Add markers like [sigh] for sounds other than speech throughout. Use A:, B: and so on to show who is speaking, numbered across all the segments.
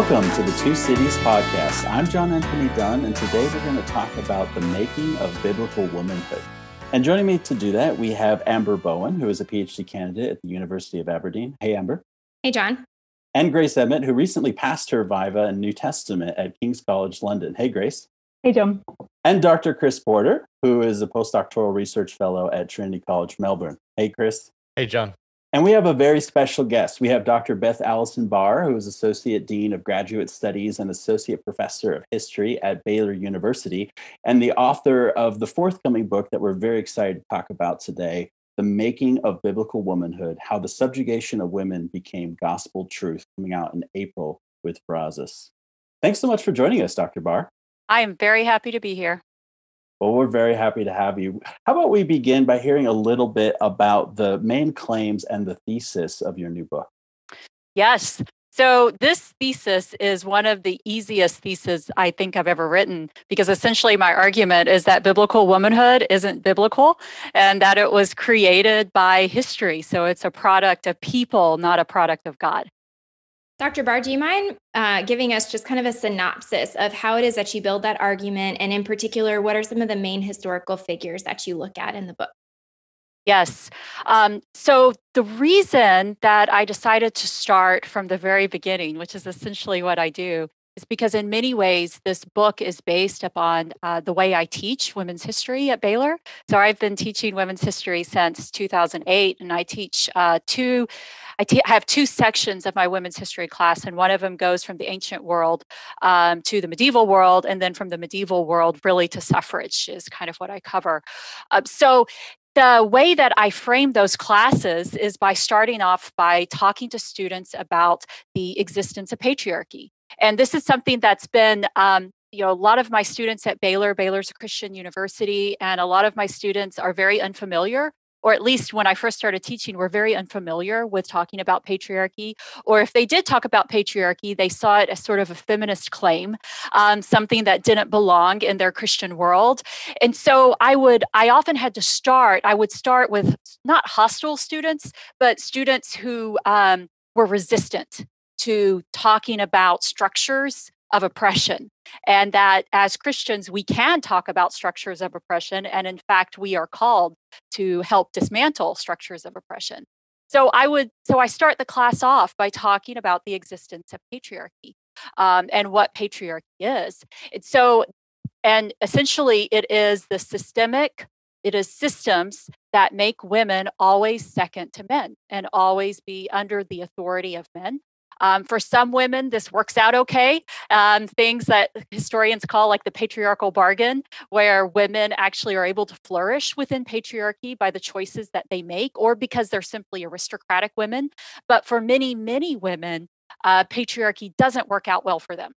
A: Welcome to the Two Cities podcast. I'm John Anthony Dunne, and today we're going to talk about the making of biblical womanhood. And joining me to do that, we have Amber Bowen, who is a PhD candidate at the University of Aberdeen. Hey, Amber.
B: Hey, John.
A: And Grace Emmett, who recently passed her Viva in New Testament at King's College London. Hey, Grace.
C: Hey, John.
A: And Dr. Chris Porter, who is a postdoctoral research fellow at Trinity College, Melbourne. Hey, Chris.
D: Hey, John.
A: And we have a very special guest. We have Dr. Beth Allison Barr, who is Associate Dean of Graduate Studies and Associate Professor of History at Baylor University, and the author of the forthcoming book that we're very excited to talk about today The Making of Biblical Womanhood How the Subjugation of Women Became Gospel Truth, coming out in April with Brazos. Thanks so much for joining us, Dr. Barr.
E: I am very happy to be here.
A: Well, we're very happy to have you. How about we begin by hearing a little bit about the main claims and the thesis of your new book?
E: Yes. So, this thesis is one of the easiest theses I think I've ever written because essentially my argument is that biblical womanhood isn't biblical and that it was created by history. So, it's a product of people, not a product of God.
B: Dr. Barr, do you mind uh, giving us just kind of a synopsis of how it is that you build that argument? And in particular, what are some of the main historical figures that you look at in the book?
E: Yes. Um, so the reason that I decided to start from the very beginning, which is essentially what I do, is because in many ways this book is based upon uh, the way I teach women's history at Baylor. So I've been teaching women's history since 2008, and I teach uh, two I, have two sections of my women's history class, and one of them goes from the ancient world um, to the medieval world, and then from the medieval world really to suffrage is kind of what I cover. Uh, so the way that I frame those classes is by starting off by talking to students about the existence of patriarchy. And this is something that's been um, you know, a lot of my students at Baylor, Baylor's a Christian university, and a lot of my students are very unfamiliar or at least when I first started teaching, were very unfamiliar with talking about patriarchy. Or if they did talk about patriarchy, they saw it as sort of a feminist claim, um, something that didn't belong in their Christian world. And so I would, I often had to start, I would start with not hostile students, but students who um, were resistant to talking about structures of oppression. And that as Christians, we can talk about structures of oppression. And in fact, we are called to help dismantle structures of oppression. So I would, so I start the class off by talking about the existence of patriarchy um, and what patriarchy is. And so, and essentially, it is the systemic it is systems that make women always second to men and always be under the authority of men. Um, for some women, this works out okay. Um, things that historians call like the patriarchal bargain, where women actually are able to flourish within patriarchy by the choices that they make, or because they're simply aristocratic women. But for many, many women, uh, patriarchy doesn't work out well for them.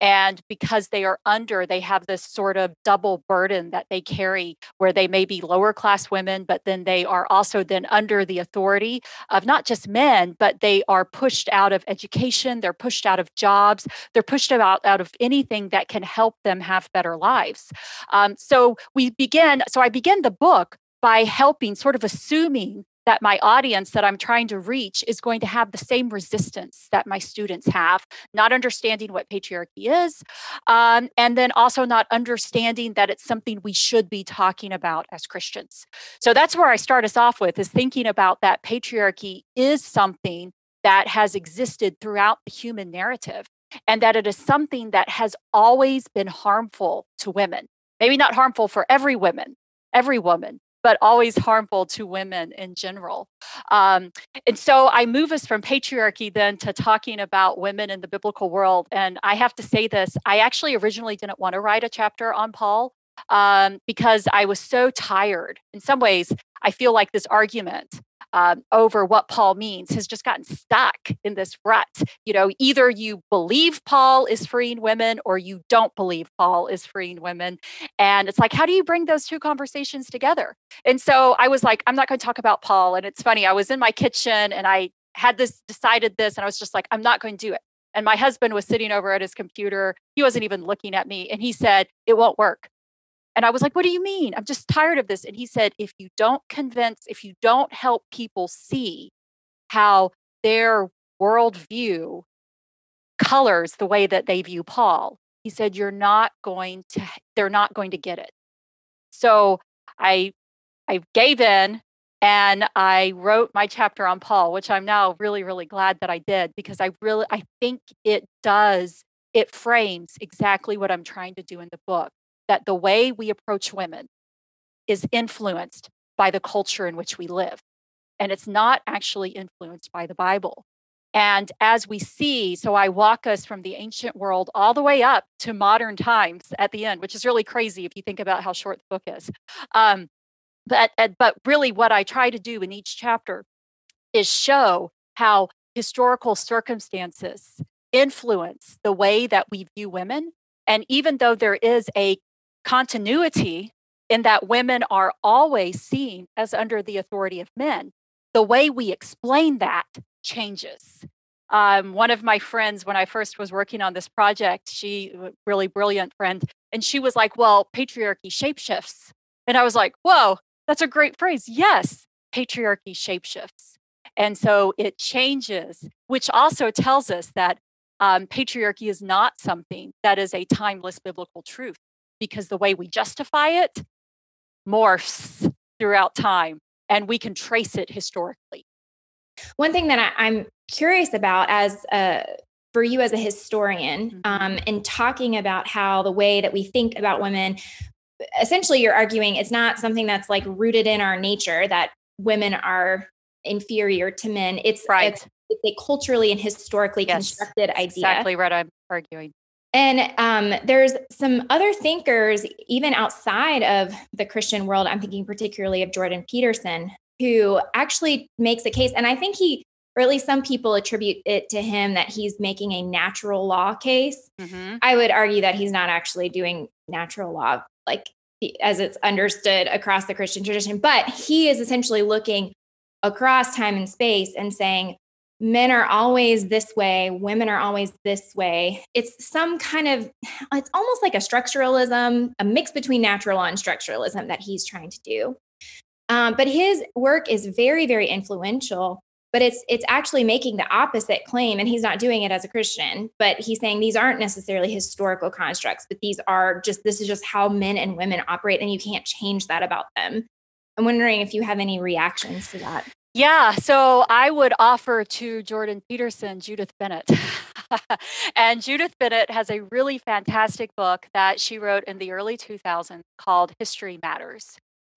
E: And because they are under, they have this sort of double burden that they carry where they may be lower class women, but then they are also then under the authority of not just men, but they are pushed out of education, they're pushed out of jobs, they're pushed out, out of anything that can help them have better lives. Um, so we begin, so I begin the book by helping, sort of assuming that my audience that I'm trying to reach is going to have the same resistance that my students have, not understanding what patriarchy is, um, and then also not understanding that it's something we should be talking about as Christians. So that's where I start us off with is thinking about that patriarchy is something that has existed throughout the human narrative and that it is something that has always been harmful to women. Maybe not harmful for every woman, every woman, but always harmful to women in general. Um, and so I move us from patriarchy then to talking about women in the biblical world. And I have to say this I actually originally didn't want to write a chapter on Paul um, because I was so tired. In some ways, I feel like this argument um, over what Paul means has just gotten stuck in this rut. You know, either you believe Paul is freeing women or you don't believe Paul is freeing women. And it's like, how do you bring those two conversations together? And so I was like, I'm not going to talk about Paul. And it's funny, I was in my kitchen and I had this decided this, and I was just like, I'm not going to do it. And my husband was sitting over at his computer. He wasn't even looking at me. And he said, It won't work. And I was like, what do you mean? I'm just tired of this. And he said, if you don't convince, if you don't help people see how their worldview colors the way that they view Paul. He said, You're not going to, they're not going to get it. So I I gave in and I wrote my chapter on Paul, which I'm now really, really glad that I did because I really I think it does, it frames exactly what I'm trying to do in the book. That the way we approach women is influenced by the culture in which we live. And it's not actually influenced by the Bible. And as we see, so I walk us from the ancient world all the way up to modern times at the end, which is really crazy if you think about how short the book is. Um, but, but really, what I try to do in each chapter is show how historical circumstances influence the way that we view women. And even though there is a continuity in that women are always seen as under the authority of men, the way we explain that changes. Um, one of my friends, when I first was working on this project, she really brilliant friend, and she was like, "Well, patriarchy shapeshifts," and I was like, "Whoa, that's a great phrase." Yes, patriarchy shapeshifts, and so it changes, which also tells us that um, patriarchy is not something that is a timeless biblical truth, because the way we justify it morphs throughout time, and we can trace it historically.
B: One thing that I, am curious about as a, for you as a historian, mm-hmm. um, in talking about how the way that we think about women, essentially you're arguing it's not something that's like rooted in our nature that women are inferior to men. It's
E: right.
B: A, it's a culturally and historically yes, constructed idea.
E: Exactly what I'm arguing.
B: And um, there's some other thinkers, even outside of the Christian world. I'm thinking particularly of Jordan Peterson, who actually makes a case. And I think he, or at least some people attribute it to him that he's making a natural law case. Mm-hmm. I would argue that he's not actually doing natural law like as it's understood across the Christian tradition, but he is essentially looking across time and space and saying, men are always this way, women are always this way. It's some kind of, it's almost like a structuralism, a mix between natural law and structuralism that he's trying to do. Um, but his work is very, very influential. But it's it's actually making the opposite claim, and he's not doing it as a Christian. But he's saying these aren't necessarily historical constructs, but these are just this is just how men and women operate, and you can't change that about them. I'm wondering if you have any reactions to that.
E: Yeah, so I would offer to Jordan Peterson Judith Bennett. [laughs] and Judith Bennett has a really fantastic book that she wrote in the early 2000s called History Matters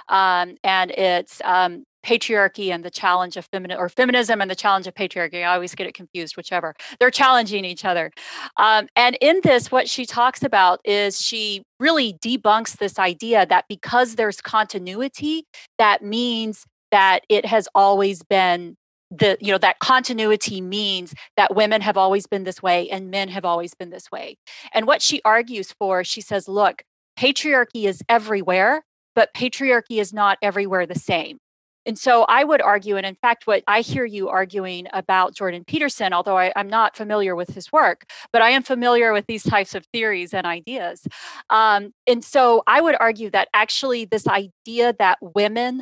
E: um, and it's um, patriarchy and the challenge of feminism or feminism and the challenge of patriarchy. I always get it confused, whichever. They're challenging each other. Um, and in this, what she talks about is she really debunks this idea that because there's continuity, that means that it has always been the you know that continuity means that women have always been this way and men have always been this way and what she argues for she says look patriarchy is everywhere but patriarchy is not everywhere the same. And so I would argue, and in fact, what I hear you arguing about Jordan Peterson, although I, am not familiar with his work, but I am familiar with these types of theories and ideas. Um, and so I would argue that actually, this idea that women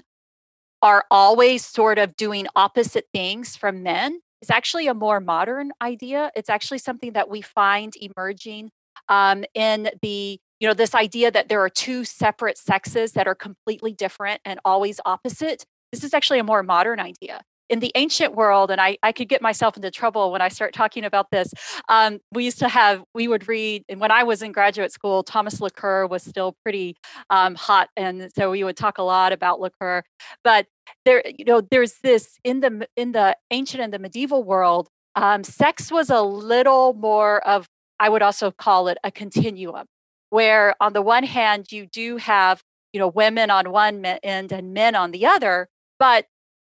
E: are always sort of doing opposite things from men is actually a more modern idea. It's actually something that we find emerging um, in the you know this idea that there are two separate sexes that are completely different and always opposite this is actually a more modern idea in the ancient world and i, I could get myself into trouble when i start talking about this um, we used to have we would read and when i was in graduate school thomas laqueur was still pretty um, hot and so we would talk a lot about laqueur but there you know there's this in the in the ancient and the medieval world um, sex was a little more of i would also call it a continuum where on the one hand you do have you know women on one end and men on the other but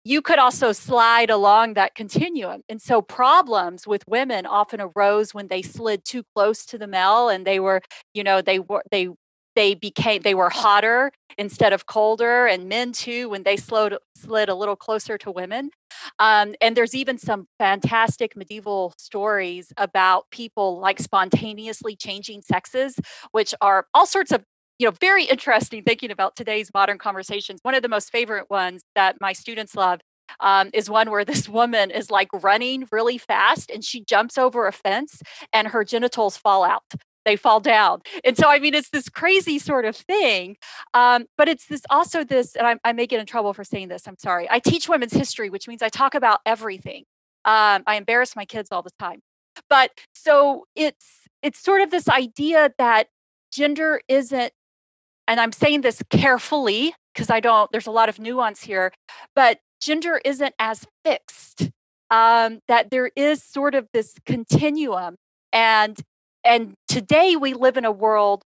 E: you could also slide along that continuum. And so problems with women often arose when they slid too close to the male and they were you know they were they they became they were hotter instead of colder and men too when they slowed slid a little closer to women. Um, and there's even some fantastic medieval stories about people like spontaneously changing sexes which are all sorts of you know very interesting thinking about today's modern conversations one of the most favorite ones that my students love um, is one where this [laughs] woman is like running really fast and she jumps over a fence and her genitals fall out they fall down. And so, I mean, it's this crazy sort of thing. Um, but it's this also this, and I, I, may get in trouble for saying this. I'm sorry. I teach women's history, which means I talk about everything. Um, I embarrass my kids all the time. But so it's it's sort of this idea that gender isn't, and I'm saying this carefully because I don't. There's a lot of nuance here, but gender isn't as fixed. Um, that there is sort of this continuum and and today we live in a world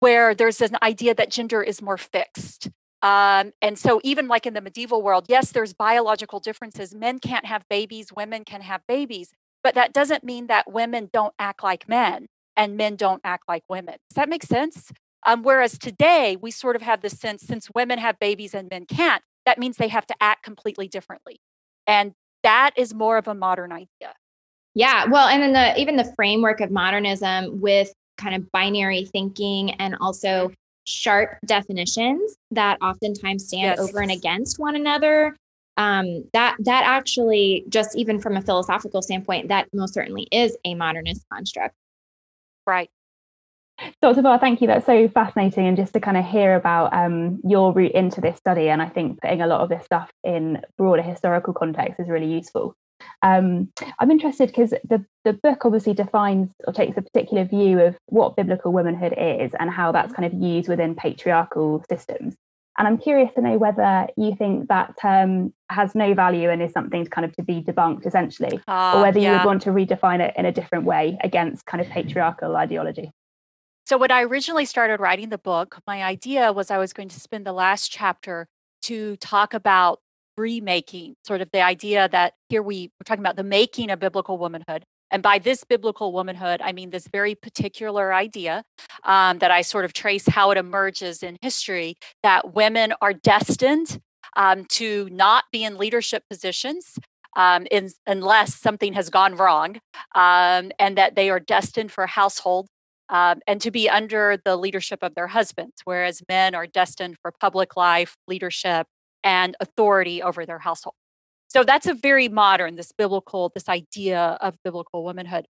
E: where there's an idea that gender is more fixed. Um, and so, even like in the medieval world, yes, there's biological differences. Men can't have babies, women can have babies, but that doesn't mean that women don't act like men and men don't act like women. Does that make sense? Um, whereas today, we sort of have the sense since women have babies and men can't, that means they have to act completely differently. And that is more of a modern idea.
B: Yeah, well, and then the even the framework of modernism with kind of binary thinking and also sharp definitions that oftentimes stand yes. over and against one another. Um, that that actually just even from a philosophical standpoint, that most certainly is a modernist construct.
E: Right.
C: Dr. Barr, thank you. That's so fascinating. And just to kind of hear about um, your route into this study, and I think putting a lot of this stuff in broader historical context is really useful. Um, I'm interested because the, the book obviously defines or takes a particular view of what biblical womanhood is and how that's kind of used within patriarchal systems. And I'm curious to know whether you think that term has no value and is something to kind of to be debunked essentially, uh, or whether yeah. you would want to redefine it in a different way against kind of patriarchal ideology.
E: So, when I originally started writing the book, my idea was I was going to spend the last chapter to talk about remaking, sort of the idea that here we, we're talking about the making of biblical womanhood. And by this biblical womanhood, I mean this very particular idea um, that I sort of trace how it emerges in history that women are destined um, to not be in leadership positions. Um, in, unless something has gone wrong, um, and that they are destined for household um, and to be under the leadership of their husbands, whereas men are destined for public life, leadership, and authority over their household. So that's a very modern, this biblical, this idea of biblical womanhood.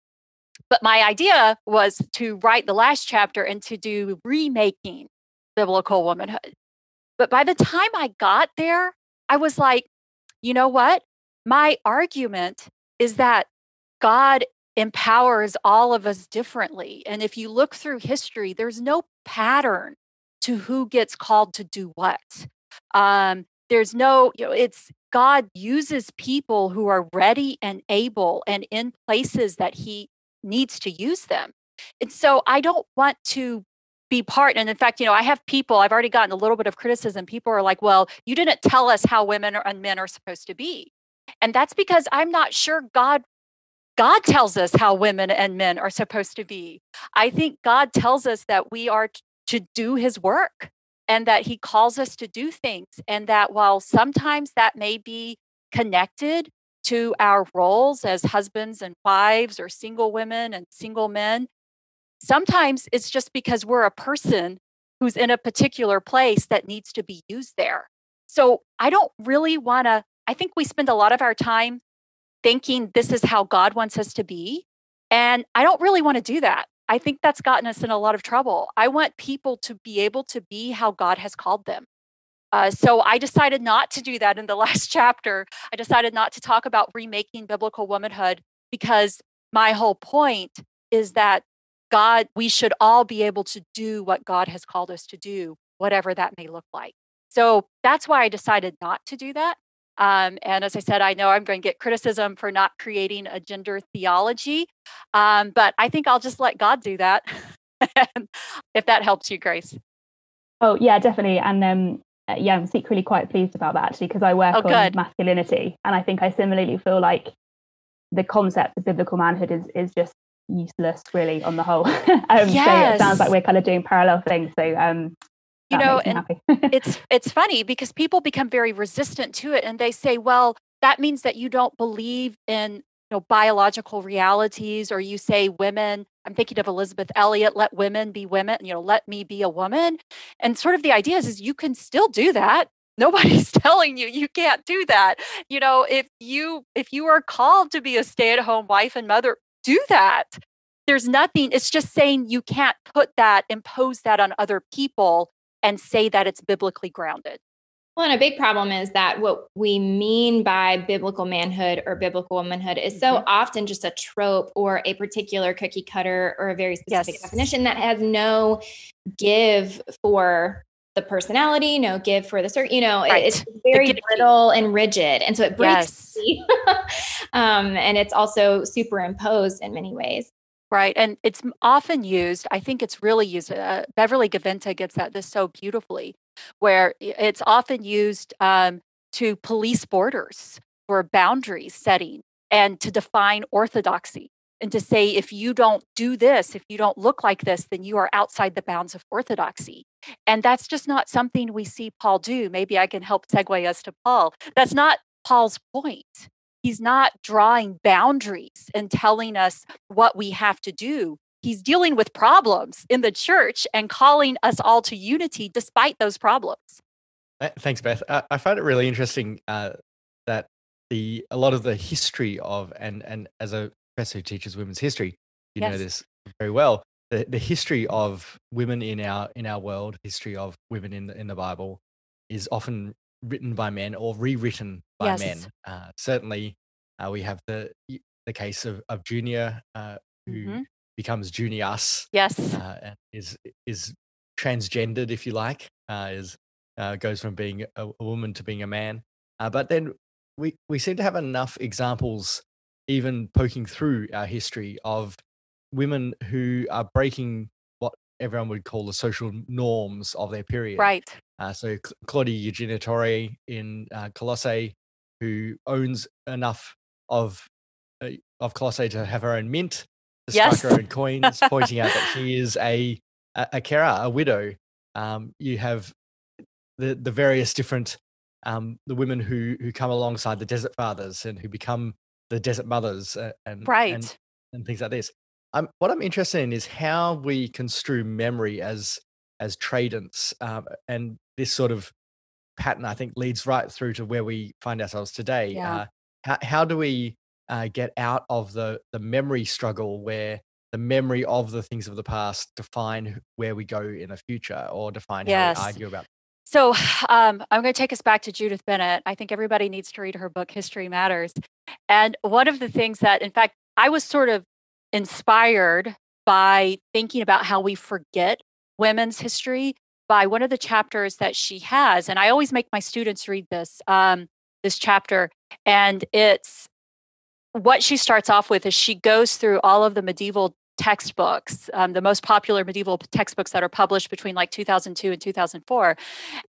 E: But my idea was to write the last chapter and to do remaking biblical womanhood. But by the time I got there, I was like, you know what? My argument is that God empowers all of us differently. And if you look through history, there's no pattern to who gets called to do what. Um, there's no you know it's god uses people who are ready and able and in places that he needs to use them and so i don't want to be part and in fact you know i have people i've already gotten a little bit of criticism people are like well you didn't tell us how women and men are supposed to be and that's because i'm not sure god God tells us how women and men are supposed to be. I think God tells us that we are to do his work and that he calls us to do things. And that while sometimes that may be connected to our roles as husbands and wives or single women and single men, sometimes it's just because we're a person who's in a particular place that needs to be used there. So I don't really want to, I think we spend a lot of our time thinking this is how God wants us to be. And I don't really want to do that. I think that's gotten us in a lot of trouble. I want people to be able to be how God has called them. Uh, so I decided not to do that in the [laughs] last chapter. I decided not to talk about remaking biblical womanhood because my whole point is that God, we should all be able to do what God has called us to do, whatever that may look like. So that's why I decided not to do that. Um, and as I said, I know I'm going to get criticism for not creating a gender theology, um, but I think I'll just let God do that. [laughs] if that helps you, Grace.
C: Oh yeah, definitely. And um, uh, yeah, I'm secretly quite pleased about that actually because I work oh, on masculinity, and I think I similarly feel like the concept of biblical manhood is is just useless really on the whole. [laughs] um, yes. So it sounds like we're kind of doing parallel things. So um,
E: you know and it's [laughs] it's funny because people become very resistant to it and they say well that means that you don't believe in you know biological realities or you say women i'm thinking of elisabeth elliot let women be women you know let me be a woman and sort of the idea is, is you can still do that. [laughs] Nobody's telling you you can't do that. You know if you if you are called to be a stay-at-home wife and mother do that. There's nothing it's just saying you can't put that impose that on other people and say that it's biblically grounded
B: well, and a big problem is that what we mean by biblical manhood or biblical womanhood is so mm-hmm. often just a trope or a particular cookie cutter or a very specific yes. definition that has no give for the personality, no give for the certain, you know, right. it's very brittle and rigid. And so it breaks. Yes. [laughs] um, and it's also superimposed in many ways.
E: Right. And it's often used, I think it's really used, uh, Beverly Gaventa gets at this so beautifully where it's often used um, to police borders or boundaries setting and to define orthodoxy and to say if you don't do this if you don't look like this then you are outside the bounds of orthodoxy. And that's just not something we see paul do. Maybe i can help segue us to paul. That's not paul's point he's not drawing boundaries and telling us what we have to do he's dealing with problems in the church and calling us all to unity despite those problems.
D: Thanks, Beth. I find it really interesting uh, that the a lot of the history of and and as a professor who teaches women's history, you yes. know this very well. The the history of women in our in our world, history of women in the in the Bible, is often written by men or rewritten by yes. men. Uh, certainly, uh, we have the the case of of Junia, uh, who mm-hmm becomes Junius.
E: Yes.
D: Uh, and is is transgendered, if you like. Uh, is uh, goes from being a, a, woman to being a man. Uh, but then we we seem to have enough examples, even poking through our history of women who are breaking everyone would call the social norms of their period.
E: Right.
D: Uh, so Claudia Eugenia in uh, Colossae, who owns enough of of Colossae to have her own mint, the yes. striker own coins, [laughs] pointing out that she is a a, a carer, a widow. Um, you have the the various different um, the women who who come alongside the desert fathers and who become the desert mothers uh, and
E: right
D: and, and, things like this. Um, what I'm interested in is how we construe memory as as tradents, um, and this sort of pattern I think leads right through to where we find ourselves today.
E: Yeah. Uh,
D: how how do we uh, get out of the the memory struggle where the memory of the things of the past define where we go in the future or define yes. how we argue about
E: so [sighs] um, i'm going to take us back to judith bennett i think everybody needs to read her book history matters and one of the things that in fact i was sort of inspired by thinking about how we forget women's history by one of the chapters that she has and i always make my students read this um, this chapter and it's what she starts off with is she goes through all of the medieval textbooks, um, the most popular medieval textbooks that are published between like 2002 and 2004,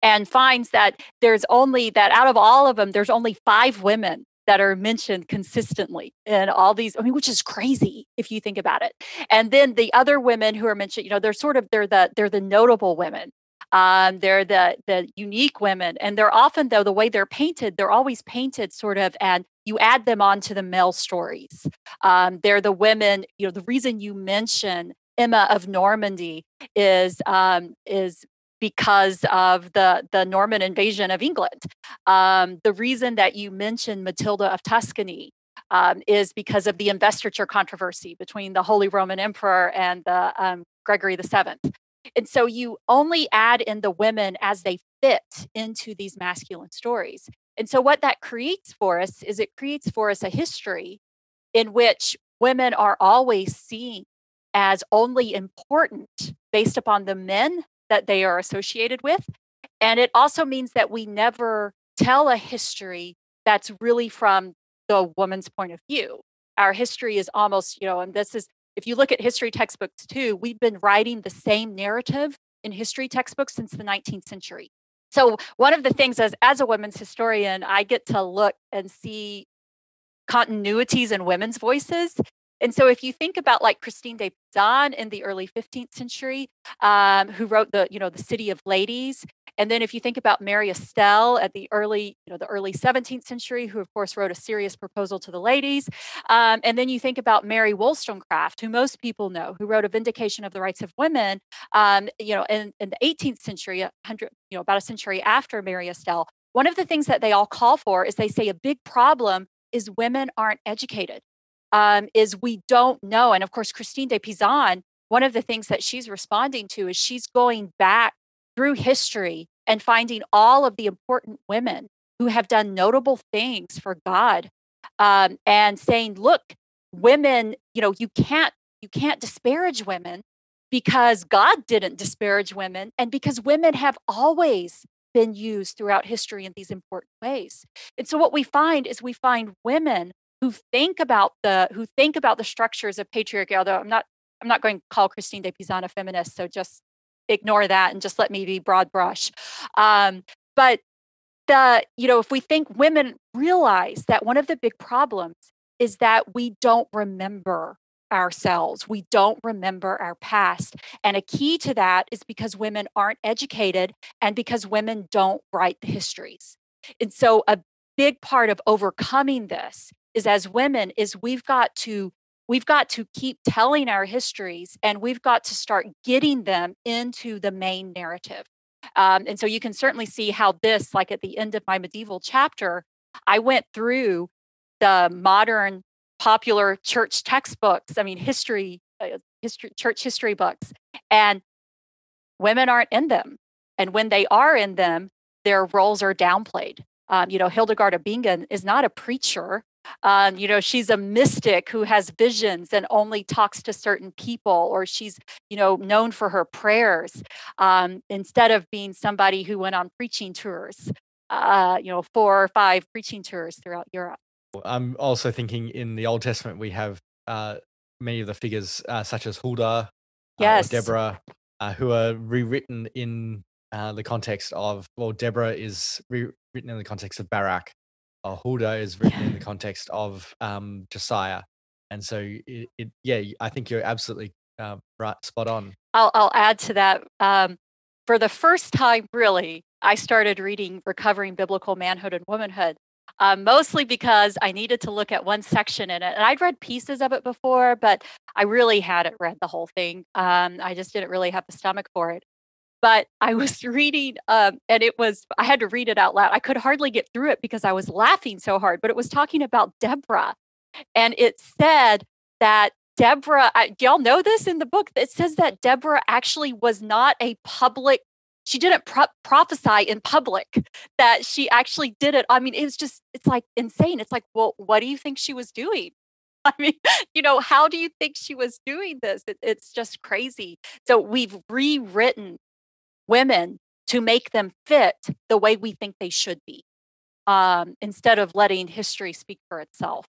E: and finds that there's only that out of all of them, there's only five women that are mentioned consistently in all these i mean which is crazy if you think about it and then the other women who are mentioned you know they're sort of they're the they're the notable women um, they're the the unique women, and they're often though the way they're painted, they're always painted sort of, and you add them onto the male stories. Um, they're the women. You know, the reason you mention Emma of Normandy is um, is because of the the Norman invasion of England. Um, the reason that you mention Matilda of Tuscany um, is because of the investiture controversy between the Holy Roman Emperor and the um, Gregory the Seventh. And so you only add in the women as they fit into these masculine stories. And so what that creates for us is it creates for us a history in which women are always seen as only important based upon the men that they are associated with. And it also means that we never tell a history that's really from the woman's point of view. Our history is almost, you know, and this is if you look at history textbooks too, we've been writing the same narrative in history textbooks since the 19th century. So one of the things as as a women's historian, I get to look and see continuities in women's voices And so if you think about like Christine de Pizan in the early 15th century, um, who wrote the, you know, the City of Ladies, and then if you think about Mary Astell at the early, you know, the early 17th century, who of course wrote a serious proposal to the ladies, um, and then you think about Mary Wollstonecraft, who most people know, who wrote a vindication of the rights of women, um, you know, in, in the 18th century, 100, you know, about a century after Mary Astell. One of the things that they all call for is they say a big problem is women aren't educated. Um, is we don't know. And of course, Christine de Pizan, one of the things that she's responding to is she's going back through history and finding all of the important women who have done notable things for God um, and saying, look, women, you know, you can't you can't disparage women because God didn't disparage women and because women have always been used throughout history in these important ways. And so what we find is we find women who think about the who think about the structures of patriarchy although I'm not I'm not going to call Christine de Pizan a feminist so just ignore that and just let me be broad brush. Um, but the, you know, if we think women realize that one of the big problems is that we don't remember ourselves. We don't remember our past. And a key to that is because women aren't educated and because women don't write the histories. And so a big part of overcoming this is as women is we've got to we've got to keep telling our histories and we've got to start getting them into the main narrative. Um, and so you can certainly see how this, like at the end of my medieval chapter, I went through the modern popular church textbooks, I mean, history, uh, history, church history books, and women aren't in them. And when they are in them, their roles are downplayed. Um, you know, Hildegard of Bingen is not a preacher. Um, you know, she's a mystic who has visions and only talks to certain people, or she's, you know, known for her prayers um, instead of being somebody who went on preaching tours, uh, you know, four or five preaching tours throughout Europe.
D: I'm also thinking in the Old Testament, we have uh, many of the figures, uh, such as Huldah, uh,
E: yes.
D: Deborah, uh, who are rewritten in uh, the context of, well, Deborah is rewritten in the context of Barak, Huldah is written in the context of um, Josiah. And so, it, it, yeah, I think you're absolutely uh, right, spot on.
E: I'll, I'll add to that. Um, for the first time, really, I started reading Recovering Biblical Manhood and Womanhood, um, mostly because I needed to look at one section in it. And I'd read pieces of it before, but I really hadn't read the whole thing. Um, I just didn't really have the stomach for it but I was [laughs] reading, um, and it was, I had to read it out loud. I could hardly get through it because I was laughing so hard, but it was talking about Deborah. And it said that Deborah, I, y'all know this in the book? It says that Deborah actually was not a public, she didn't pro- prophesy in public, that she actually did it. I mean, it was just, it's like insane. It's like, well, what do you think she was doing? [laughs] I mean, you know, how do you think she was doing this? It, it's just crazy. So we've rewritten women to make them fit the way we think they should be um, instead of letting history speak for itself.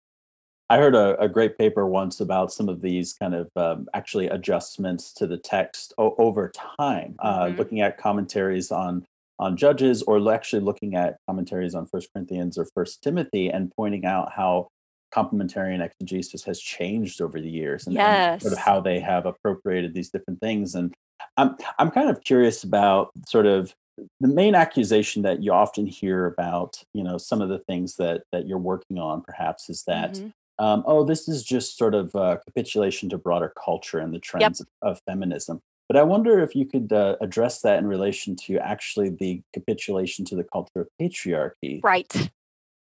A: I heard a, a, great paper once about some of these kind of um, actually adjustments to the text o- over time, uh, mm-hmm. looking at commentaries on on Judges, or actually looking at commentaries on First Corinthians or First Timothy, and pointing out how complementarian exegesis has changed over the years, and,
E: yes.
A: and sort of how they have appropriated these different things. And I'm I'm kind of curious about sort of the main accusation that you often hear about, you know, some of the things that that you're working on, perhaps, is that mm-hmm. um, oh, this is just sort of a capitulation to broader culture and the trends yep. of, of, feminism. But I wonder if you could uh, address that in relation to actually the capitulation to the culture of patriarchy.
E: Right.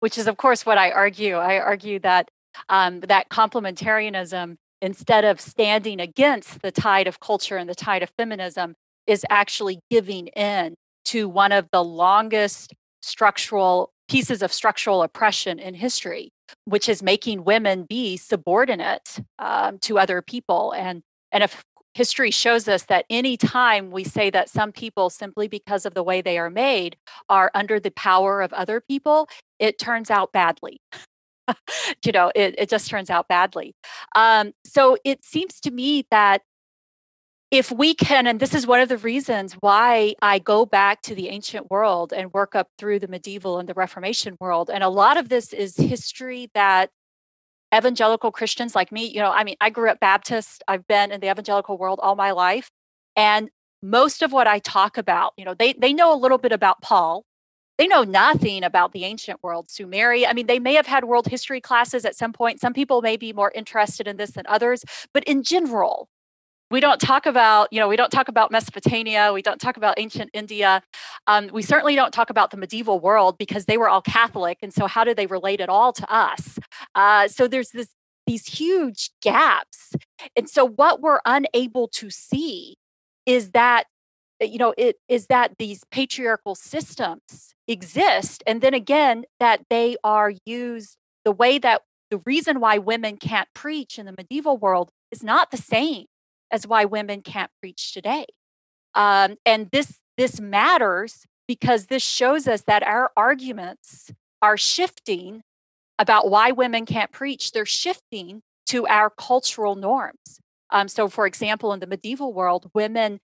E: Which is, of course, what I argue. I argue that um, that complementarianism instead of standing against the tide of culture and the tide of feminism, is actually giving in to one of the longest structural pieces of structural oppression in history, which is making women be subordinate um, to other people. And, and if history shows us that any time we say that some people, simply because of the way they are made, are under the power of other people, it turns out badly. [laughs] you know, it, it just turns out badly. Um, so it seems to me that if we can, and this is one of the reasons why I go back to the ancient world and work up through the medieval and the Reformation world. And a lot of this is history that evangelical Christians like me, you know, I mean, I grew up Baptist. I've been in the evangelical world all my life. And most of what I talk about, you know, they they know a little bit about Paul. They know nothing about the ancient world, Sumeria. I mean, they may have had world history classes at some point. Some people may be more interested in this than others, but in general, we don't talk about you know we don't talk about mesopotamia we don't talk about ancient india um, we certainly don't talk about the medieval world because they were all catholic and so how do they relate at all to us uh, so there's this these huge gaps and so what we're unable to see is that eh, you know it is that these patriarchal systems exist and then again that they are used the way that the reason why women can't preach in the medieval world is not the same as why women can't preach today. Um, and this this matters because this shows us that our arguments are shifting about why women can't preach they're shifting to our cultural norms um, so, for example, in the medieval world, women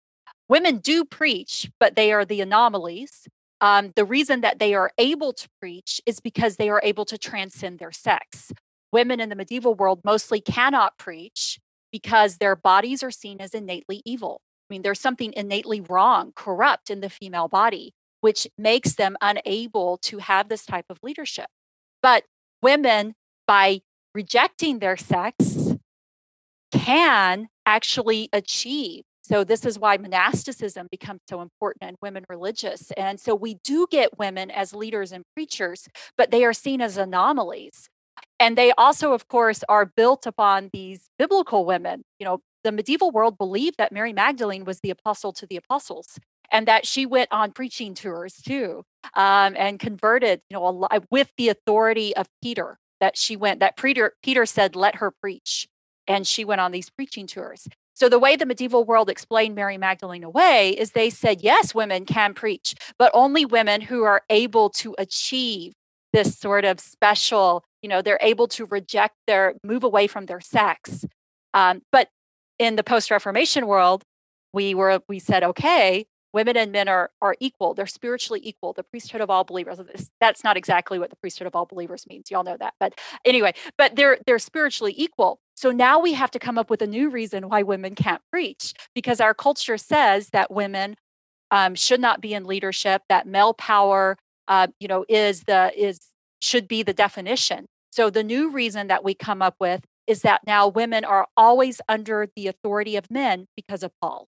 E: women do preach, but they are the anomalies. Um, the reason that they are able to preach is because they are able to transcend their sex. Women in the medieval world mostly cannot preach because their bodies are seen as innately evil. I mean, there's something innately wrong, corrupt in the female body, which makes them unable to have this type of leadership. But women, by rejecting their sex, can actually achieve. So, this is why monasticism becomes so important and women religious. And so, we do get women as leaders and preachers, but they are seen as anomalies. And they also, of course, are built upon these biblical women. You know, the medieval world believed that Mary Magdalene was the apostle to the apostles and that she went on preaching tours too um, and converted, you know, lot, with the authority of Peter that she went, that Peter, Peter said, let her preach and she went on these preaching tours. So, the way the medieval world explained Mary Magdalene away is they said, yes, women can preach, but only women who are able to achieve this sort of special, you know, they're able to reject their, move away from their sex. Um, but in the post Reformation world, we were, we said, okay, women and men are are equal they're spiritually equal the priesthood of all believers that's not exactly what the priesthood of all believers means y'all know that but anyway but they're they're spiritually equal. So now we have to come up with a new reason why women can't preach because our culture says that women um, should not be in leadership that male power uh, you know is the is should be the definition. So the new reason that we come up with is that now women are always under the authority of men because of paul.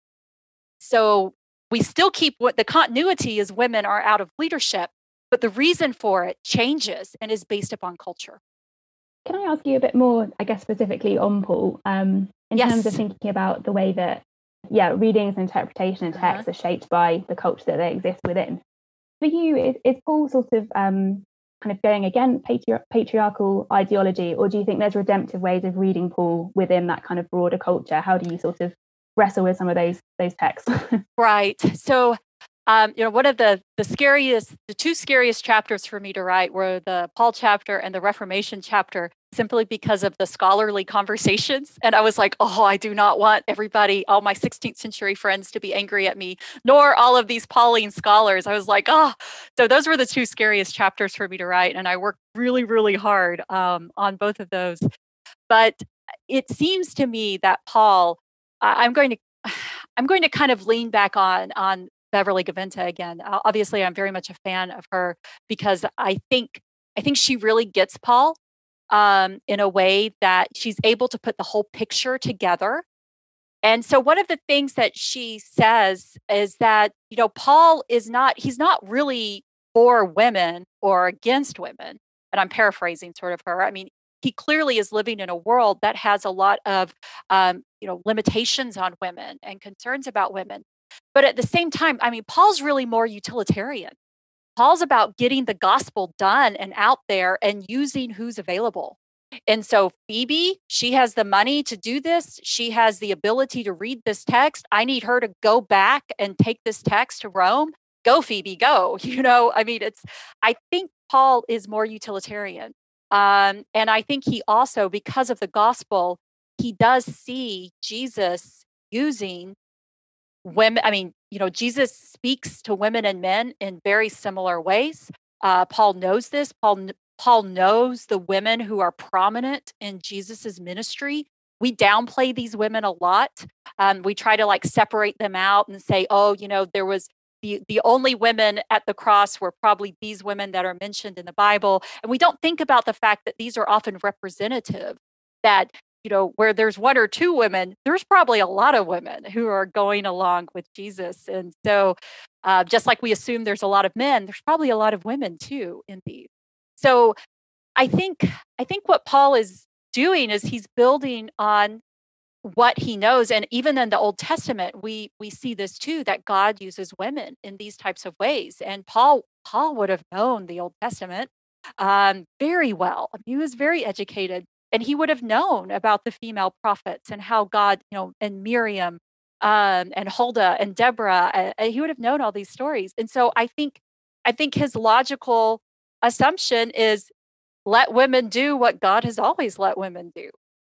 E: So we still keep what the continuity is women are out of leadership, but the reason for it changes and is based upon culture.
C: Can I ask you a bit more, I guess, specifically on Paul, um, in yes. terms of thinking about the way that, yeah, readings and interpretation and text uh-huh. are shaped by the culture that they exist within? For you, is, is Paul sort of um, kind of going against patri- patriarchal ideology, or do you think there's redemptive ways of reading Paul within that kind of broader culture? How do you sort of wrestle with some of those those texts. [laughs]
E: right. So um, you know, one of the the scariest, the two scariest chapters for me to write were the Paul chapter and the Reformation chapter, simply because of the scholarly conversations. And I was like, oh, I do not want everybody, all my 16th century friends, to be angry at me, nor all of these Pauline scholars. I was like, oh, so those were the two scariest chapters for me to write, and I worked really, really hard um, on both of those. But it seems to me that Paul I'm going to [sighs] I'm going to kind of lean back on on Beverly Gaventa again. Obviously, I'm very much a fan of her because I think I think she really gets Paul um, in a way that she's able to put the whole picture together. And so, one of the things that she says is that you know Paul is not he's not really for women or against women. And I'm paraphrasing sort of her. I mean, he clearly is living in a world that has a lot of um, you know limitations on women and concerns about women. But at the same time i mean paul's really more utilitarian. Paul's about getting the gospel done and out there and using who's available. And so phoebe she has the money to do this. She has the ability to read this text. I need her to go back and take this text to rome. Go phoebe go [laughs] you know? I mean it's i think paul is more utilitarian. Um, and I think he also, because of the gospel, he does see Jesus using women. I mean, you know, Jesus speaks to women and men in very similar ways. Uh, Paul knows this. Paul Paul knows the women who are prominent in Jesus's ministry. We downplay these women a lot. Um, we try to like separate them out and say, oh, you know, there was the, the only women at the cross were probably these women that are mentioned in the Bible. And we don't think about the fact that these are often representative, that, you know, where there's one or two women, there's probably a lot of women who are going along with Jesus. And so, uh, just like we assume there's a lot of men, there's probably a lot of women too in these. So, I think I think what Paul is doing is he's building on what he knows and even in the old testament we we see this too that god uses women in these types of ways and paul paul would have known the old testament um, very well he was very educated and he would have known about the female prophets and how god you know and miriam um, and huldah and deborah he would have known all these stories and so i think i think his logical assumption is let women do what god has always let women do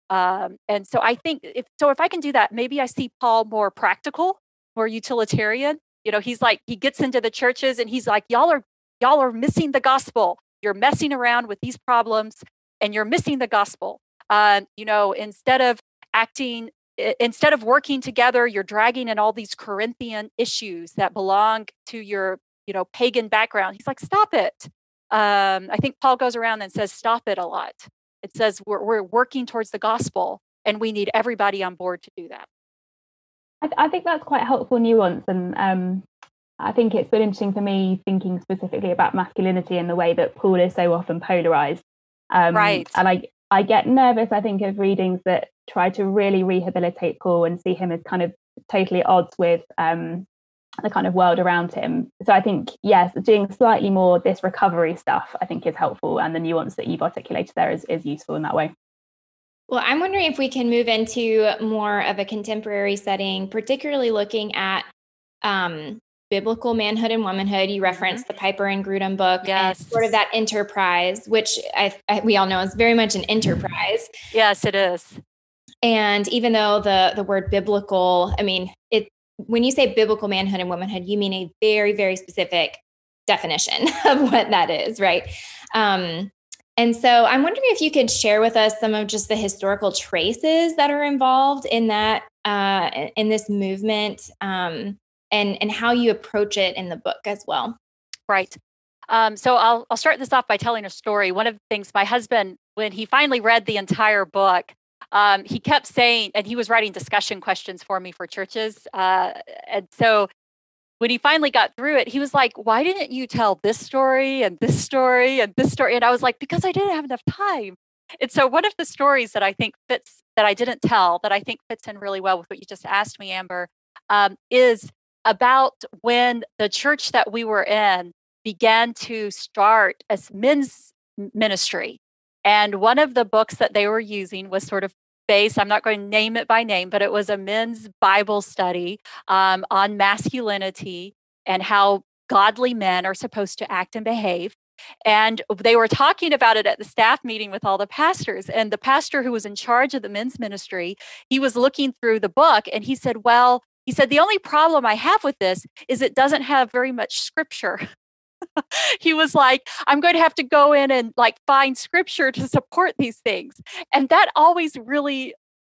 E: um, and so I think if so, if I can do that, maybe I see Paul more practical, more utilitarian. You know, he's like he gets into the churches and he's like, y'all are y'all are missing the gospel. You're messing around with these problems, and you're missing the gospel. Um, you know, instead of acting instead of working together you're dragging in all these corinthian issues that belong to your you know pagan background he's like stop it um, i think paul goes around and says stop it a lot it says we're, we're working towards the gospel and we need everybody on board to do that.
C: I, I think that's quite helpful nuance. And um, I think it's been interesting for me thinking specifically about masculinity and the way that Paul is so often polarized. Um,
E: right.
C: And I, I get nervous, I think, of readings that try to really rehabilitate Paul and see him as kind of totally odds with um, the kind of world around him. So I think, yes, doing slightly more this recovery stuff, I think is helpful. And the nuance that you've articulated there is, is useful in that way.
B: Well, I'm wondering if we can move into more of a contemporary setting, particularly looking at um, biblical manhood and womanhood. You referenced mm-hmm. the Piper and Grudem book,
E: yes.
B: sort of that enterprise, which I, I, we all know is very much an enterprise.
E: Yes, it is.
B: And even though the the word biblical, I mean, it when you say biblical manhood and womanhood, you mean a very, very specific definition [laughs] of what that is, right? Um, and so I'm wondering if you could share with us some of just the historical traces that are involved in that, uh, in this movement, um, and and how you approach it in the book as well.
E: Right. Um, so I'll I'll start this off by telling a story. One of the things my husband, when he finally read the entire book, um, he kept saying, and he was writing discussion questions for me for churches. Uh, and so when he finally got through it, he was like, Why didn't you tell this story and this story and this story? And I was like, Because I didn't have enough time. And so one of the stories that I think fits, that I didn't tell, that I think fits in really well with what you just asked me, Amber, um, is about when the church that we were in began to start as men's ministry. And one of the books that they were using was sort of based, I'm not going to name it by name, but it was a men's Bible study um, on masculinity and how godly men are supposed to act and behave. And they were talking about it at the staff meeting with all the pastors. And the pastor who was in charge of the men's ministry, he was looking through the book and he said, Well, he said, the only problem I have with this is it doesn't have very much scripture. [laughs] he was like, I'm going to have to go in and like find scripture to support these things. And that always really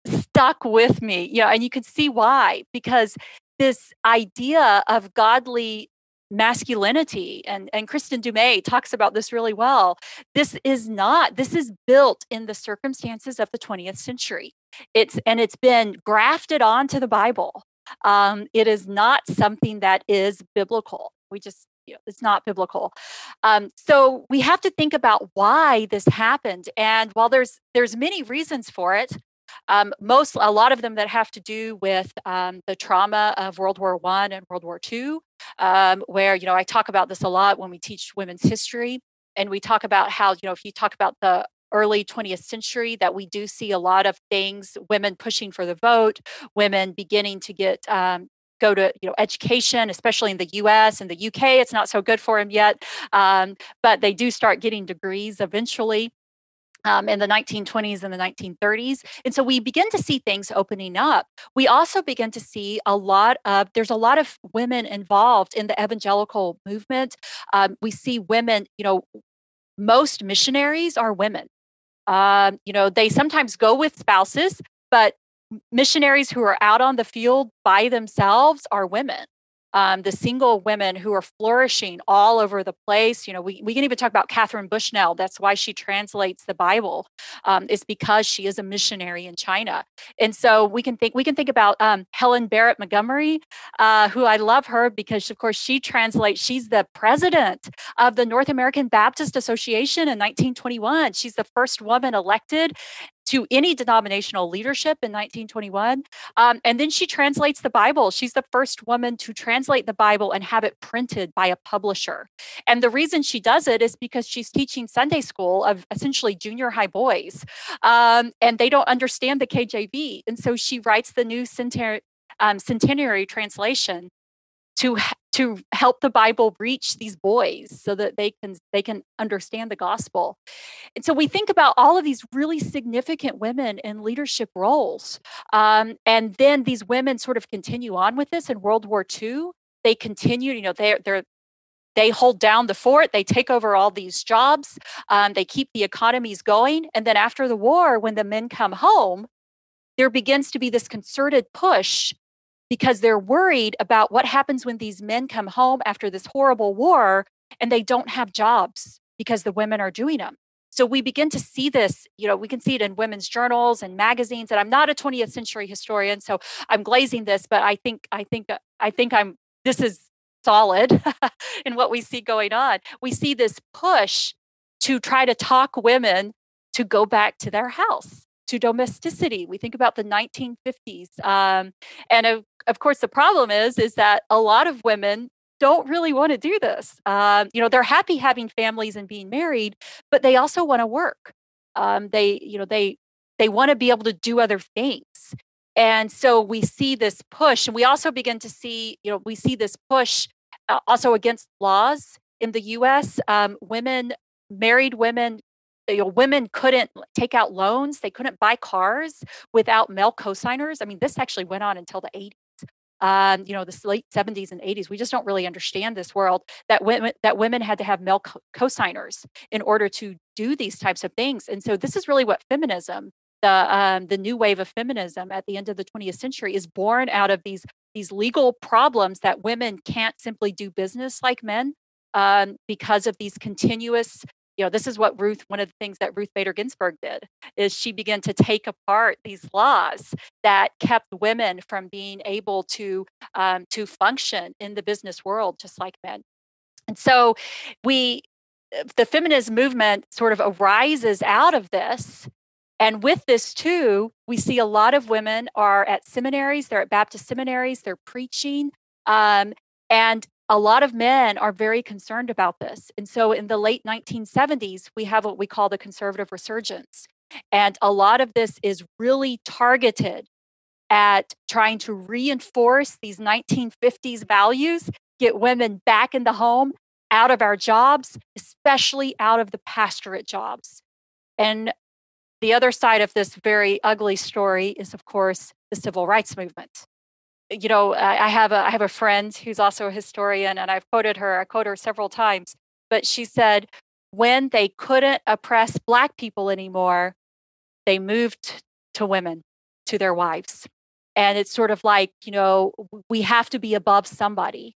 E: stuck with me. You know, and you could see why, because this idea of godly masculinity and and Kristin Du Mez talks about this really well this is not this is built in the circumstances of the 20th century it's and it's been grafted onto the bible um, it is not something that is biblical we just you know, it's not biblical. Um, so we have to think about why this happened. And while there's there's many reasons for it, um, most a lot of them that have to do with um, the trauma of World War One and World War Two, um, where you know I talk about this a lot when we teach women's history, and we talk about how you know if you talk about the early 20th century that we do see a lot of things women pushing for the vote women beginning to get um, go to you know education especially in the us and the uk it's not so good for them yet um, but they do start getting degrees eventually um, in the 1920s and the 1930s. And so we begin to see things opening up. We also begin to see a lot of, there's a lot of women involved in the evangelical movement. Um, we see women, you know, most missionaries are women. Um, you know, they sometimes go with spouses, but missionaries who are out on the field by themselves are women um, the single women who are flourishing all over the place. You know, we, we can even talk about Katharine Bushnell. That's why she translates the Bible, um, is because she is a missionary in China. And so we can think we can think about um, Helen Barrett Montgomery, uh, who I love her because of course she translates. She's the president of the North American Baptist Association in 1921. She's the first woman elected to any denominational leadership in 1921. Um, and then she translates the Bible. She's the first woman to translate the Bible and have it printed by a publisher. And the reason she does it is because she's teaching Sunday school of essentially junior high boys, um, and they don't understand the KJV. And so she writes the new um, centenary translation to to help the bible reach these boys so that they can they can understand the gospel. And so we think about all of these really significant women in leadership roles um, and then these women sort of continue on with this. In world war ii they continue you know they're they're they hold down the fort they take over all these jobs um, they keep the economies going and then after the war when the men come home there begins to be this concerted push because they're worried about what happens when these men come home after this horrible war and they don't have jobs because the women are doing them. So we begin to see this, you know, we can see it in women's journals and magazines. And I'm not a 20th century historian, so I'm glazing this, but I think I think I think I'm this is solid [laughs] in what we see going on. We see this push to try to talk women to go back to their house to domesticity. We think about the 1950s, um, and of, of course, the problem is is that a lot of women don't really want to do this. Um, you know, they're happy having families and being married, but they also want to work. Um, they, you know, they they want to be able to do other things. And so we see this push, and we also begin to see, you know, we see this push uh, also against laws in the U.S. Um, women, married women, you know, women couldn't take out loans, they couldn't buy cars without male cosigners. I mean, this actually went on until the 80s. Um, you know, the late 70s and 80s. We just don't really understand this world that women that women had to have male co-signers in order to do these types of things. And so this is really what feminism, the um, the new wave of feminism at the end of the 20th century, is born out of these these legal problems that women can't simply do business like men um, because of these continuous you know this is what ruth one of the things that ruth bader ginsburg did is she began to take apart these laws that kept women from being able to um, to function in the business world just like men. And so we uh, the feminist movement sort of arises out of this and with this too we see a lot of women are at seminaries they're at baptist seminaries they're preaching um, and a lot of men are very concerned about this. And so in the late 1970s, we have what we call the conservative resurgence. And a lot of this is really targeted at trying to reinforce these 1950s values, get women back in the home, out of our jobs, especially out of the pastorate jobs. And the other side of this very ugly story is, of course, the civil rights movement you know, I, I have a I have a friend who's also a historian, and I've quoted her. I quote her several times, but she said when they couldn't oppress black people anymore, they moved to women, to their wives, and it's sort of like you know we have to be above somebody.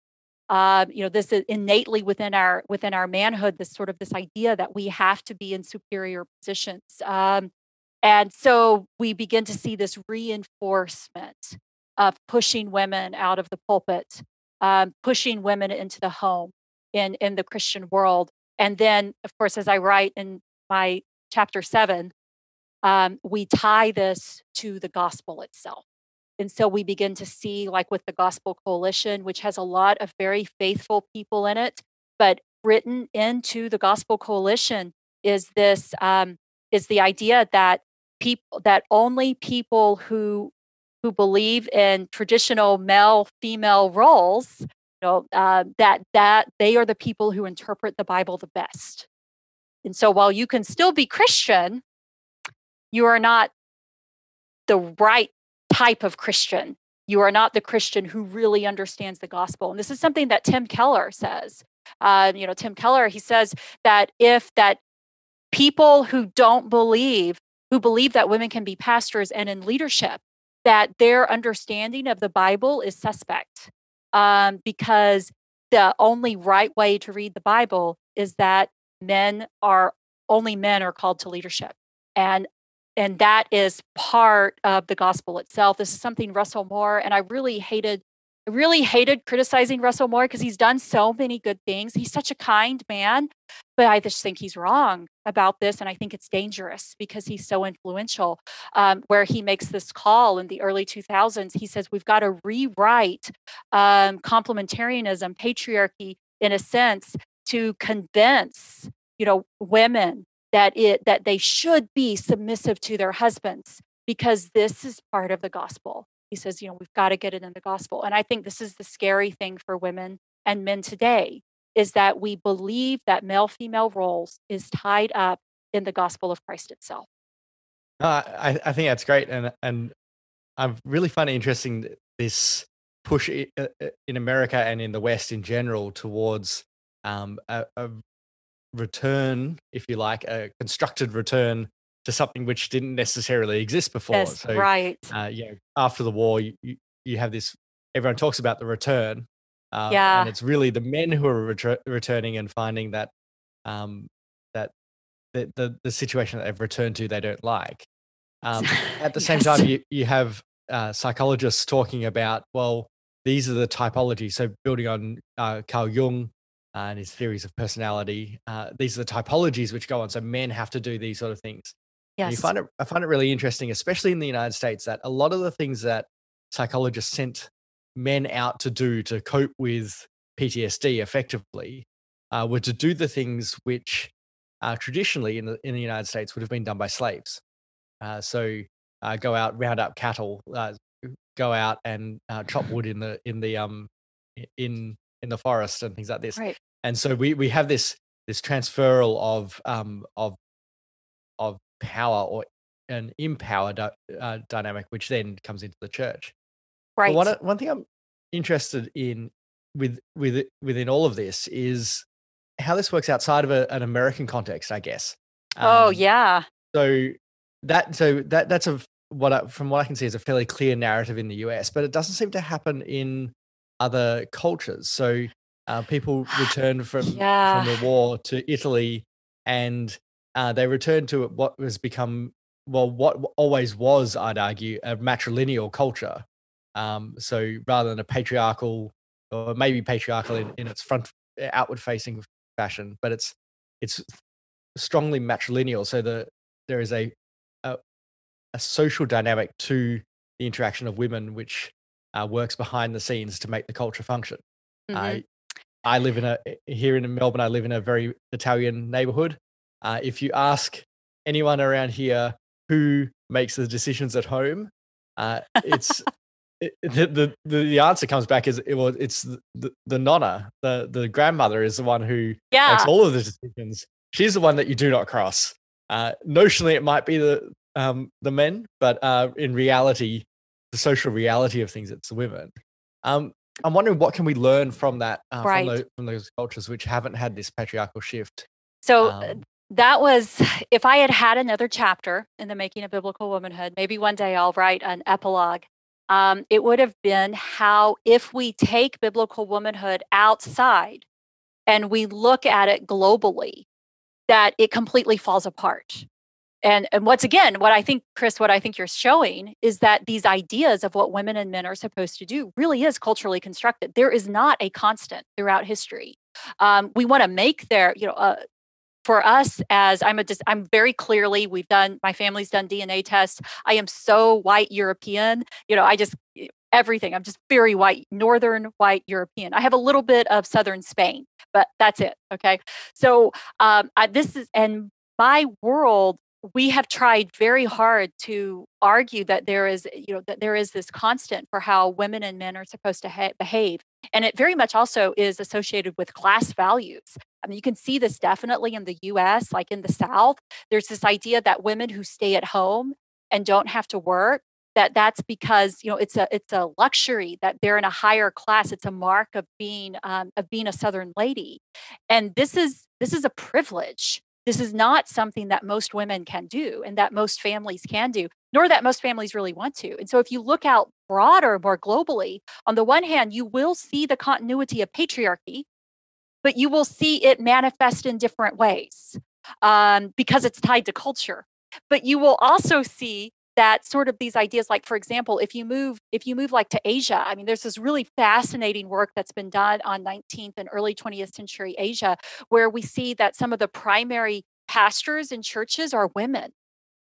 E: Uh, you know, this is innately within our within our manhood. This sort of this idea that we have to be in superior positions. Um, and so we begin to see this reinforcement of pushing women out of the pulpit, um, pushing women into the home in, in the Christian world. And then, of course, as I write in my chapter seven, um, we tie this to the gospel itself. And so we begin to see, like with the Gospel Coalition, which has a lot of very faithful people in it, but written into the Gospel Coalition is this um, is the idea that people that only people who who believe in traditional male female roles you know uh, that that they are the people who interpret the bible the best. And so while you can still be christian you are not the right type of christian. You are not the christian who really understands the gospel. And this is something that tim keller says. Uh, you know tim keller he says that if that people who don't believe, who believe that women can be pastors and in leadership, that their understanding of the Bible is suspect um, because the only right way to read the Bible is that men are only men are called to leadership. And and that is part of the gospel itself. This is something Russell Moore, and I really hated I really hated criticizing Russell Moore because he's done so many good things. He's such a kind man, but I just think he's wrong about this. And I think it's dangerous because he's so influential. Um, where he makes this call in the early 2000s, he says, We've got to rewrite um, complementarianism, patriarchy, in a sense, to convince you know women that it that they should be submissive to their husbands because this is part of the gospel he says, you know, we've got to get it in the gospel. And I think this is the scary thing for women and men today is that we believe that male female roles is tied up in the gospel of Christ itself.
D: Uh, I, I think that's great. And, and I really find it interesting this push uh, uh, in America and in the West in general towards um, a, a return, if you like, a constructed return to something which didn't necessarily exist before.
E: Yes, so, right.
D: Uh, you know, after the war, you, you, you have this. Everyone talks about the return.
E: Uh, yeah.
D: And it's really the men who are ret- returning and finding that um, that the, the the situation that they've returned to they don't like. Um, [laughs] at the same time, you you have uh, psychologists talking about well, these are the typologies. So building on uh, Carl Jung uh, and his theories of personality, uh, these are the typologies which go on. So men have to do these sort of things.
E: Yes.
D: You find it, I find it really interesting, especially in the United States, that a lot of the things that psychologists sent men out to do to cope with PTSD effectively uh, were to do the things which uh, traditionally in the, in the United States would have been done by slaves. Uh, so uh, go out, round up cattle, uh, go out and uh, chop wood in the in the um in in the forest and things like this.
E: Right.
D: And so we we have this this transferal of um of of power or an empower di- uh, dynamic, which then comes into the church.
E: Right.
D: But one one thing I'm interested in with with within all of this is how this works outside of a, an American context, I guess.
E: Oh, um, oh yeah.
D: So that so that that's a what I, from what I can see is a fairly clear narrative in the US, but it doesn't seem to happen in other cultures. So uh, people [sighs] return from
E: yeah.
D: from the war to Italy and uh, they returned to what has become well what always was i'd argue a matrilineal culture um, so rather than a patriarchal or maybe patriarchal in, in its front outward facing fashion but it's it's strongly matrilineal so the there is a, a, a social dynamic to the interaction of women which uh, works behind the scenes to make the culture function mm-hmm. I, I live in a here in Melbourne. I live in a very Italian neighborhood, uh, if you ask anyone around here who makes the decisions at home, uh, it's [laughs] it, the, the the answer comes back is it was it's the, the nonna, the the grandmother is the one who
E: yeah.
D: makes all of the decisions. She's the one that you do not cross. Uh, notionally, it might be the um, the men, but uh, in reality, the social reality of things, it's the women. Um, I'm wondering what can we learn from that uh,
E: right.
D: from, those, from those cultures which haven't had this patriarchal shift.
E: So uh, um, that was if I had had another chapter in the making of biblical womanhood, maybe one day I'll write an epilogue. Um, it would have been how if we take biblical womanhood outside and we look at it globally, that it completely falls apart. And, and once again, what I think, Chris, what I think you're showing is that these ideas of what women and men are supposed to do really is culturally constructed. There is not a constant throughout history. Um, we want to make there, you know, uh, for us as i'm a i'm very clearly we've done my family's done dna tests. I am so white european you know i just everything. I'm just very white northern white european. I have a little bit of southern spain but that's it okay? So um, I, this is and my world we have tried very hard to argue that there is you know that there is this constant for how women and men are supposed to ha- behave and it very much also is associated with class values. I mean you can see this definitely in the us like in the south there's this idea that women who stay at home and don't have to work that that's because you know it's a it's a luxury that they're in a higher class it's a mark of being um, of being a southern lady and this is this is a privilege this is not something that most women can do and that most families can do, nor that most families really want to. And so if you look out broader, more globally, on the one hand, you will see the continuity of patriarchy, but you will see it manifest in different ways um, because it's tied to culture. But you will also see that sort of these ideas like for example if you move if you move like to asia i mean there's this really fascinating work that's been done on 19th and early 20th century asia where we see that some of the primary pastors in churches are women.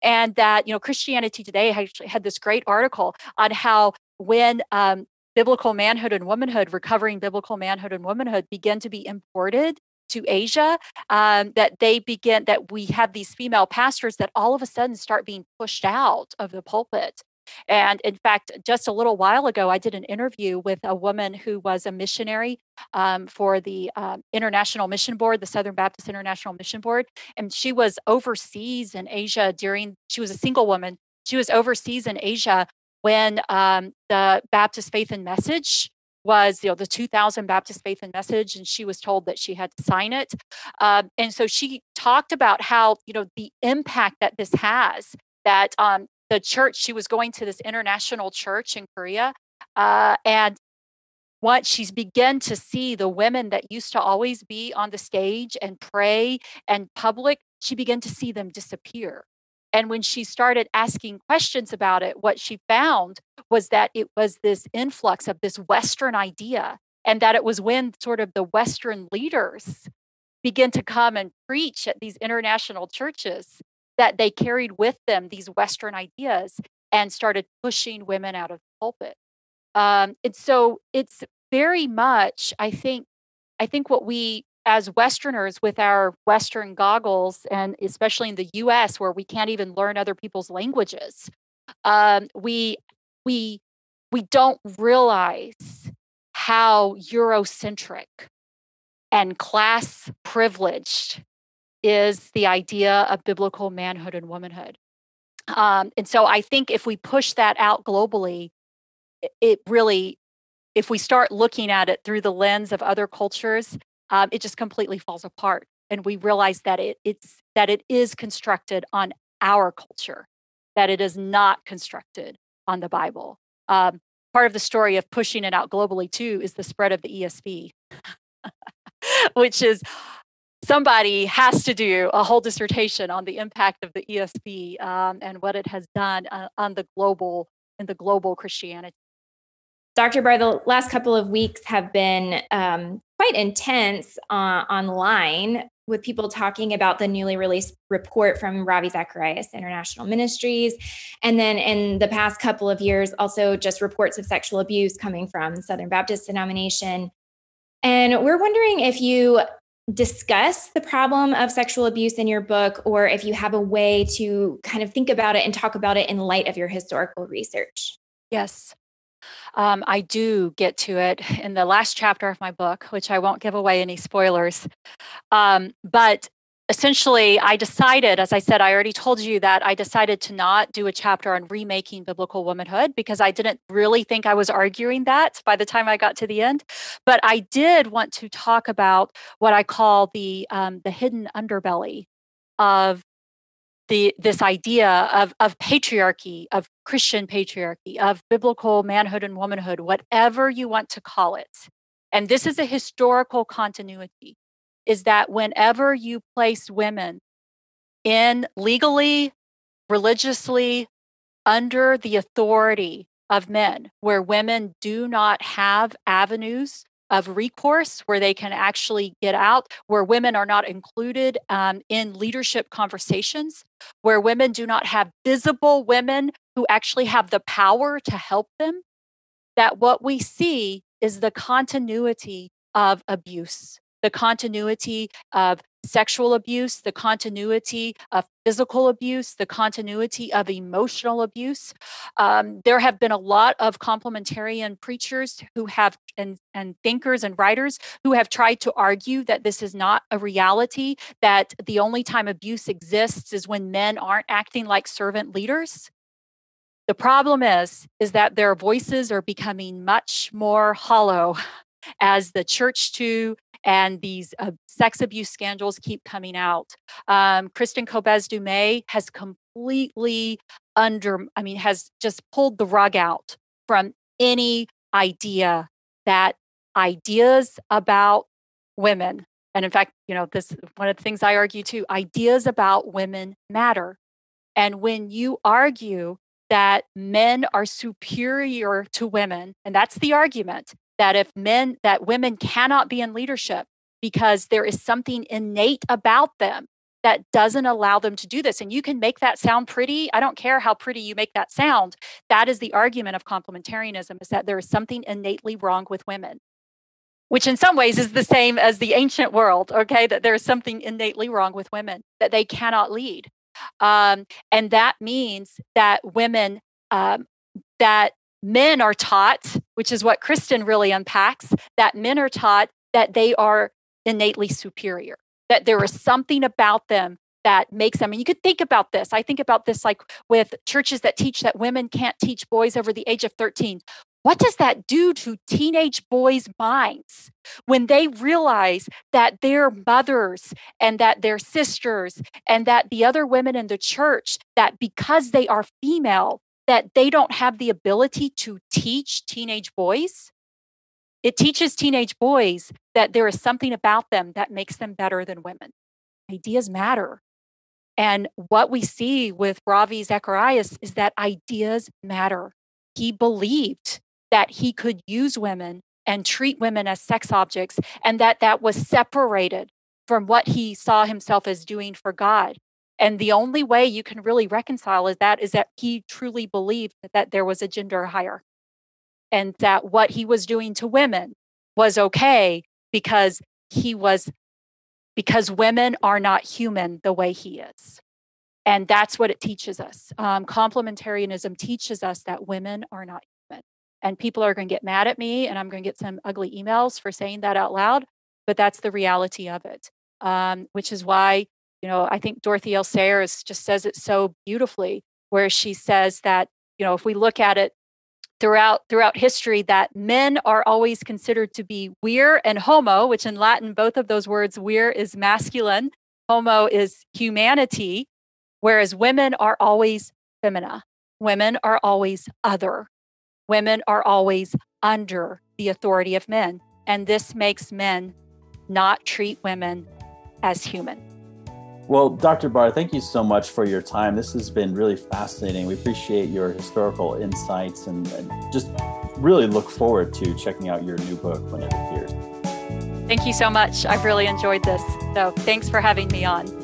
E: And that you know christianity today actually had this great article on how when um, biblical manhood and womanhood recovering biblical manhood and womanhood begin to be imported to Asia, um, that they begin, that we have these female pastors that all of a sudden start being pushed out of the pulpit. And in fact, just a little while ago, I did an interview with a woman who was a missionary um, for the um, International Mission Board, the Southern Baptist International Mission Board. And she was overseas in Asia during, she was a single woman. She was overseas in Asia when um, the Baptist Faith and Message was you know the 2000 baptist faith and message and she was told that she had to sign it. Um, and so she talked about how you know the impact that this has that um, the church she was going to this international church in korea uh, and what she's begun to see the women that used to always be on the stage and pray and public she began to see them disappear and when she started asking questions about it, what she found was that it was this influx of this Western idea, and that it was when sort of the Western leaders began to come and preach at these international churches that they carried with them these Western ideas and started pushing women out of the pulpit. Um, and so it's very much, I think, I think what we as Westerners with our Western goggles, and especially in the US where we can't even learn other people's languages, um, we, we, we don't realize how Eurocentric and class privileged is the idea of biblical manhood and womanhood. Um, and so I think if we push that out globally, it really, if we start looking at it through the lens of other cultures, um, it just completely falls apart. And we realize that it, it's that it is constructed on our culture, that it is not constructed on the Bible. Um, part of the story of pushing it out globally too is the spread of the ESV, [laughs] which is somebody has to do a whole dissertation on the impact of the ESV um, and what it has done uh, on the global in the global Christianity.
B: Dr. Barr, the last couple of weeks have been um, quite intense uh, online with people talking about the newly released report from Ravi Zacharias International Ministries. And then in the past couple of years, also just reports of sexual abuse coming from Southern Baptist denomination. And we're wondering if you discuss the problem of sexual abuse in your book, or if you have a way to kind of think about it and talk about it in light of your historical research.
E: Yes. Um, I do get to it [laughs] in the last chapter of my book, which I won't give away any spoilers. Um, but essentially, I decided, as I said, I already told you that I decided to not do a chapter on remaking biblical womanhood because I didn't really think I was arguing that by the time I got to the end. But I did want to talk about what I call the um, the hidden underbelly of the this idea of of patriarchy, of Christian patriarchy, of biblical manhood and womanhood, whatever you want to call it. And this is a historical continuity is that whenever you place women in legally, religiously under the authority of men, where women do not have avenues of recourse where they can actually get out, where women are not included um, in leadership conversations, where women do not have visible women who actually have the power to help them, that what we see is the continuity of abuse, the continuity of sexual abuse, the continuity of physical abuse, the continuity of emotional abuse. Um, there have been a lot of complementarian preachers who have, and, and thinkers and writers who have tried to argue that this is not a reality, that the only time abuse exists is when men aren't acting like servant leaders. The problem is, is that their voices are becoming much more hollow as the church too and these uh, sex abuse scandals keep coming out. Um, Kristin Kobes Du Mez has completely under, I mean, has just pulled the rug out from any idea that ideas about women, and in fact, you know, this one of the things I argue too, ideas about women matter. And when you argue that men are superior to women, and that's the argument that if men, that women cannot be in leadership because there is something innate about them that doesn't allow them to do this. And you can make that sound pretty. I don't care how pretty you make that sound. That is the argument of complementarianism is that there is something innately wrong with women, which in some ways is the same as the ancient world, okay? That there is something innately wrong with women, that they cannot lead. Um, and that means that women, um, that men are taught, which is what Kristin really unpacks, that men are taught that they are innately superior, that there is something about them that makes them. And you could think about this. I think about this like with churches that teach that women can't teach boys over the age of 13. What does that do to teenage boys' minds when they realize that their mothers and that their sisters and that the other women in the church, that because they are female, that they don't have the ability to teach teenage boys? It teaches teenage boys that there is something about them that makes them better than women. Ideas matter. And what we see with Ravi Zacharias is that ideas matter. He believed that he could use women and treat women as sex objects, and that that was separated from what he saw himself as doing for God. And the only way you can really reconcile is that is that he truly believed that there was a gender hierarchy and that what he was doing to women was okay because he was because women are not human the way he is and that's what it teaches us um, complementarianism teaches us that women are not human. and people are going to get mad at me and i'm going to get some ugly emails for saying that out loud but that's the reality of it um, which is why you know i think dorothy l sayers just says it so beautifully where she says that you know if we look at it throughout throughout history that men are always considered to be vir and homo which in latin both of those words vir is masculine homo is humanity whereas women are always femina women are always other women are always under the authority of men. And this makes men not treat women as human.
A: Well, Dr. Barr, thank you so much for your time. This has been really fascinating. We appreciate your historical insights and, and just really look forward to checking out your new book when it appears.
E: Thank you so much. I've really enjoyed this. So thanks for having me on.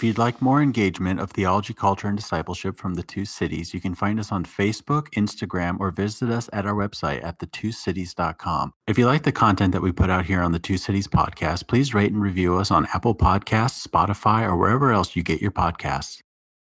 A: If you'd like more engagement of theology, culture, and discipleship from the two cities, you can find us on Facebook, Instagram, or visit us at our website at thetwocities.com. If you like the content that we put out here on the Two Cities podcast, please rate and review us on Apple Podcasts, Spotify, or wherever else you get your podcasts.